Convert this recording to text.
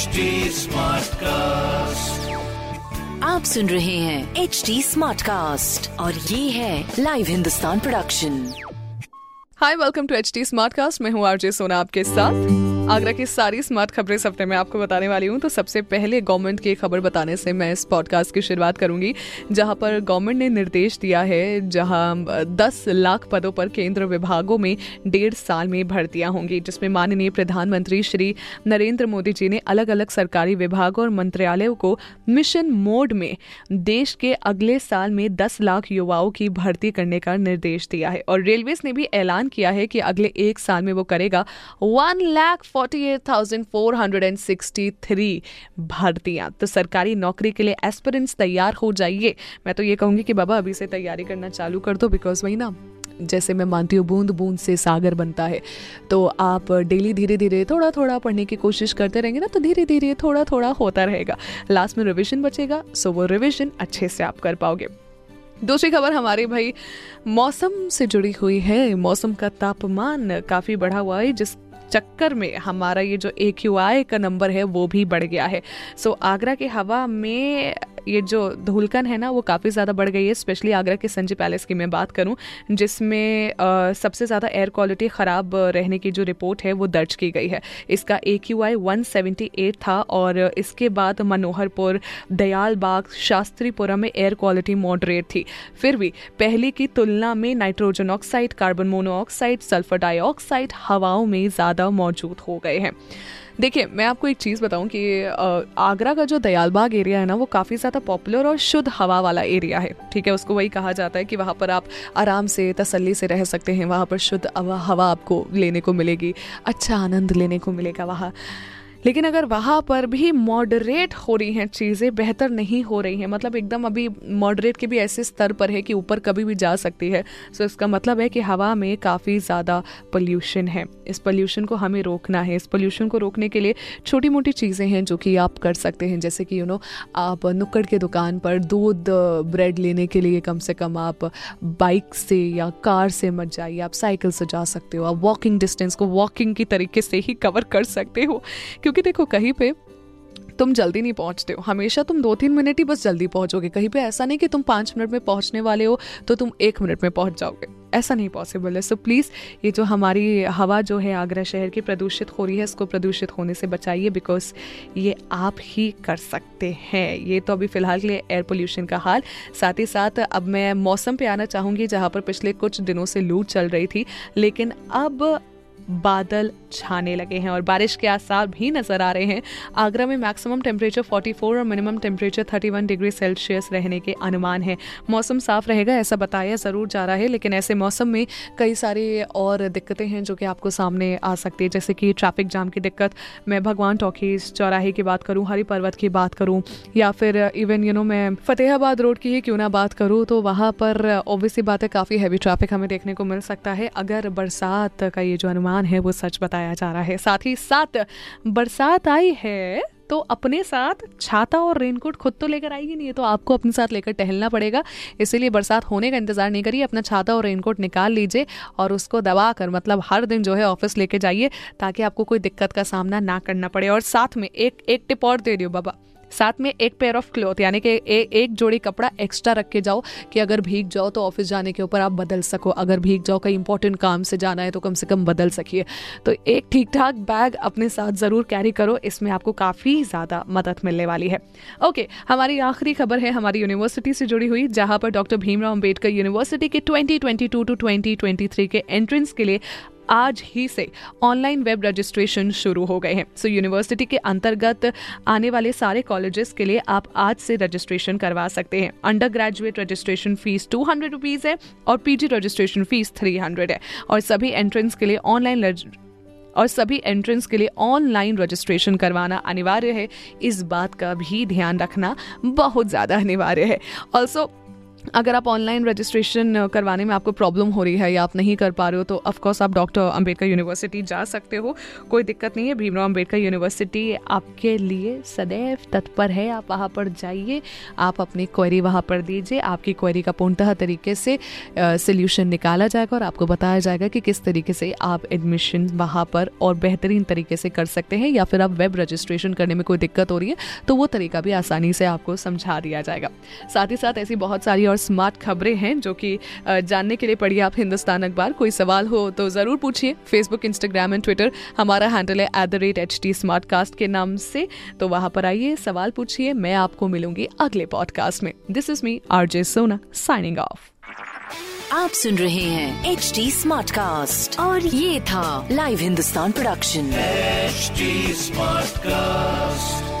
HD cast आप सुन रहे हैं एच डी स्मार्ट कास्ट और ये है live Hindustan production hi welcome to H D smart cast मैं हूँ आरजे सोना आपके साथ। आगरा की सारी स्मार्ट खबरें इस हफ़्ते में आपको बताने वाली हूँ। तो सबसे पहले गवर्नमेंट की खबर बताने से मैं इस पॉडकास्ट की शुरुआत करूँगी, जहाँ पर गवर्नमेंट ने निर्देश दिया है, जहाँ 10 लाख पदों पर केंद्र विभागों में डेढ़ साल में भर्तियाँ होंगी, जिसमें माननीय प्रधानमंत्री श्री नरेंद्र मोदी जी ने अलग अलग सरकारी विभागों और मंत्रालयों को मिशन मोड में देश के अगले साल में दस लाख युवाओं की भर्ती करने का निर्देश दिया है। और रेलवेज ने भी ऐलान किया है कि अगले एक साल में वो करेगा। One lakh forty eight thousand four hundred and sixty three भर्तियाँ। तो सरकारी नौकरी के लिए एस्पिरेंट्स तैयार हो जाइए। मैं तो ये कहूँगी कि बाबा, अभी से तैयारी करना चालू कर दो बिकॉज़ वही ना, जैसे मैं मानती हूँ बूंद बूंद से सागर बनता है। तो आप डेली धीरे धीरे थोड़ा थोड़ा पढ़ने की कोशिश करते रहेंगे ना तो धीरे धीरे थोड़ा थोड़ा होता रहेगा। लास्ट में रिविजन बचेगा सो वो रिविजन अच्छे से आप कर पाओगे। दूसरी खबर हमारी भाई, मौसम से जुड़ी हुई है। मौसम का तापमान काफ़ी बढ़ा हुआ है, जिस चक्कर में हमारा ये जो ए क्यू आई का नंबर है, वो भी बढ़ गया है। सो आगरा की हवा में ये जो धूलकन है ना, वो काफ़ी ज़्यादा बढ़ गई है स्पेशली आगरा के संजय पैलेस की मैं बात करूँ, जिसमें सबसे ज़्यादा एयर क्वालिटी ख़राब रहने की जो रिपोर्ट है, वो दर्ज की गई है। इसका A Q I one seventy eight था और इसके बाद मनोहरपुर दयाल बाग शास्त्रीपुरम में एयर क्वालिटी मॉडरेट थी। फिर भी पहले की तुलना में nitrogen oxide carbon monoxide sulphur dioxide हवाओं में ज़्यादा मौजूद हो गए हैं। देखिए, मैं आपको एक चीज़ बताऊँ कि आगरा का जो दयालबाग एरिया है ना, वो काफ़ी ज़्यादा पॉपुलर और शुद्ध हवा वाला एरिया है, ठीक है? उसको वही कहा जाता है कि वहाँ पर आप आराम से, तसल्ली से रह सकते हैं, वहाँ पर शुद्ध हवा आपको लेने को मिलेगी अच्छा आनंद लेने को मिलेगा वहाँ। लेकिन अगर वहाँ पर भी मॉडरेट हो रही हैं चीज़ें, बेहतर नहीं हो रही हैं। मतलब एकदम अभी मॉडरेट के भी ऐसे स्तर पर है कि ऊपर कभी भी जा सकती है। सो इसका मतलब है कि हवा में काफ़ी ज़्यादा पोल्यूशन है। इस पोल्यूशन को हमें रोकना है। इस पोल्यूशन को रोकने के लिए छोटी मोटी चीज़ें हैं जो कि आप कर सकते हैं। जैसे कि यू नो आप नुक्कड़ के दुकान पर दूध ब्रेड लेने के लिए कम से कम आप बाइक से या कार से मत जाइए। आप साइकिल से जा सकते हो। आप वॉकिंग डिस्टेंस को वॉकिंग की तरीके से ही कवर कर सकते हो। क्योंकि देखो, कहीं पे तुम जल्दी नहीं पहुँचते हो। हमेशा तुम दो तीन मिनट ही बस जल्दी पहुंचोगे। कहीं पे ऐसा नहीं कि तुम पाँच मिनट में पहुँचने वाले हो तो तुम एक मिनट में पहुँच जाओगे। ऐसा नहीं पॉसिबल है। सो प्लीज़ ये जो हमारी हवा जो है आगरा शहर की प्रदूषित हो रही है, इसको प्रदूषित होने से बचाइए बिकॉज़ ये आप ही कर सकते हैं। ये तो अभी फ़िलहाल के लिए एयर पोल्यूशन का हाल। साथ ही साथ, अब मैं मौसम पे आना चाहूँगी, जहाँ पर पिछले कुछ दिनों से लूट चल रही थी, लेकिन अब बादल छाने लगे हैं और बारिश के आसार भी नज़र आ रहे हैं। आगरा में मैक्सिमम टेम्परेचर 44 और मिनिमम टेम्परेचर 31 डिग्री सेल्सियस रहने के अनुमान है। मौसम साफ़ रहेगा, ऐसा बताया ज़रूर जा रहा है, लेकिन ऐसे मौसम में कई सारी और दिक्कतें हैं जो कि आपको सामने आ सकती है। जैसे कि ट्रैफ़िक जाम की दिक्कत, मैं भगवान टॉकीज चौराहे की बात करूँ, हरी पर्वत की बात करूँ, या फिर इवन यू नो मैं फतेहाबाद रोड की ही क्यों ना बात करूँ तो वहाँ पर ऑब्वियसली बात है काफ़ी हैवी ट्रैफ़िक हमें देखने को मिल सकता है। अगर बरसात का ये जो अनुमान है, वो सच बताया जा रहा है। साथ ही साथ बरसात आई है तो अपने साथ छाता और रेनकोट खुद तो लेकर आएगी नहीं है तो आपको अपने साथ लेकर टहलना पड़ेगा। इसीलिए बरसात होने का इंतज़ार नहीं करिए, अपना छाता और रेनकोट निकाल लीजिए और उसको दबा कर मतलब हर दिन जो है ऑफ़िस लेके जाइए, ताकि आपको कोई दिक्कत का सामना ना करना पड़े। और साथ में एक एक टिप और दे दियो बाबा। साथ में एक पेयर ऑफ़ क्लोथ यानी कि एक जोड़ी कपड़ा एक्स्ट्रा रख के जाओ कि अगर भीग जाओ तो ऑफ़िस जाने के ऊपर आप बदल सको। अगर भीग जाओ कहीं इंपॉर्टेंट काम से जाना है तो कम से कम बदल सकिए। तो एक ठीक ठाक बैग अपने साथ ज़रूर कैरी करो, इसमें आपको काफ़ी ज़्यादा मदद मिलने वाली है। ओके हमारी आखिरी खबर है हमारी यूनिवर्सिटी से जुड़ी हुई, जहाँ पर डॉक्टर भीमराव अंबेडकर यूनिवर्सिटी के 2022 टू 2023 के एंट्रेंस के लिए आज ही से ऑनलाइन वेब रजिस्ट्रेशन शुरू हो गए हैं। सो so, यूनिवर्सिटी के अंतर्गत आने वाले सारे कॉलेजेस के लिए आप आज से रजिस्ट्रेशन करवा सकते हैं। Undergraduate registration fees two hundred rupees है और PG registration fees three hundred है। और सभी एंट्रेंस के लिए ऑनलाइन और सभी एंट्रेंस के लिए ऑनलाइन रजिस्ट्रेशन करवाना अनिवार्य है। इस बात का भी ध्यान रखना बहुत ज़्यादा अनिवार्य है। ऑल्सो अगर आप ऑनलाइन रजिस्ट्रेशन करवाने में आपको प्रॉब्लम हो रही है या आप नहीं कर पा रहे हो तो ऑफकोर्स आप डॉक्टर अंबेडकर यूनिवर्सिटी जा सकते हो। कोई दिक्कत नहीं है, भीमराव अंबेडकर यूनिवर्सिटी आपके लिए सदैव तत्पर है। आप वहाँ पर जाइए, आप अपनी क्वेरी वहाँ पर दीजिए। आपकी क्वेरी का पूर्णतः तरीके से सोल्यूशन निकाला जाएगा और आपको बताया जाएगा कि किस तरीके से आप एडमिशन वहाँ पर और बेहतरीन तरीके से कर सकते हैं या फिर आप वेब रजिस्ट्रेशन करने में कोई दिक्कत हो रही है तो वो तरीका भी आसानी से आपको समझा दिया जाएगा। साथ ही साथ ऐसी बहुत सारी और स्मार्ट खबरें हैं जो कि जानने के लिए पढ़िए आप हिंदुस्तान अखबार। कोई सवाल हो तो ज़रूर पूछिए। फेसबुक इंस्टाग्राम एंड ट्विटर हमारा हैंडल है at the rate H T smart cast के नाम से। तो वहाँ पर आइए, सवाल पूछिए। मैं आपको मिलूँगी अगले पॉडकास्ट में। This is me R J Sona signing off आप सुन रहे हैं एच टी स्मार्ट कास्ट और ये था live Hindustan production smart cast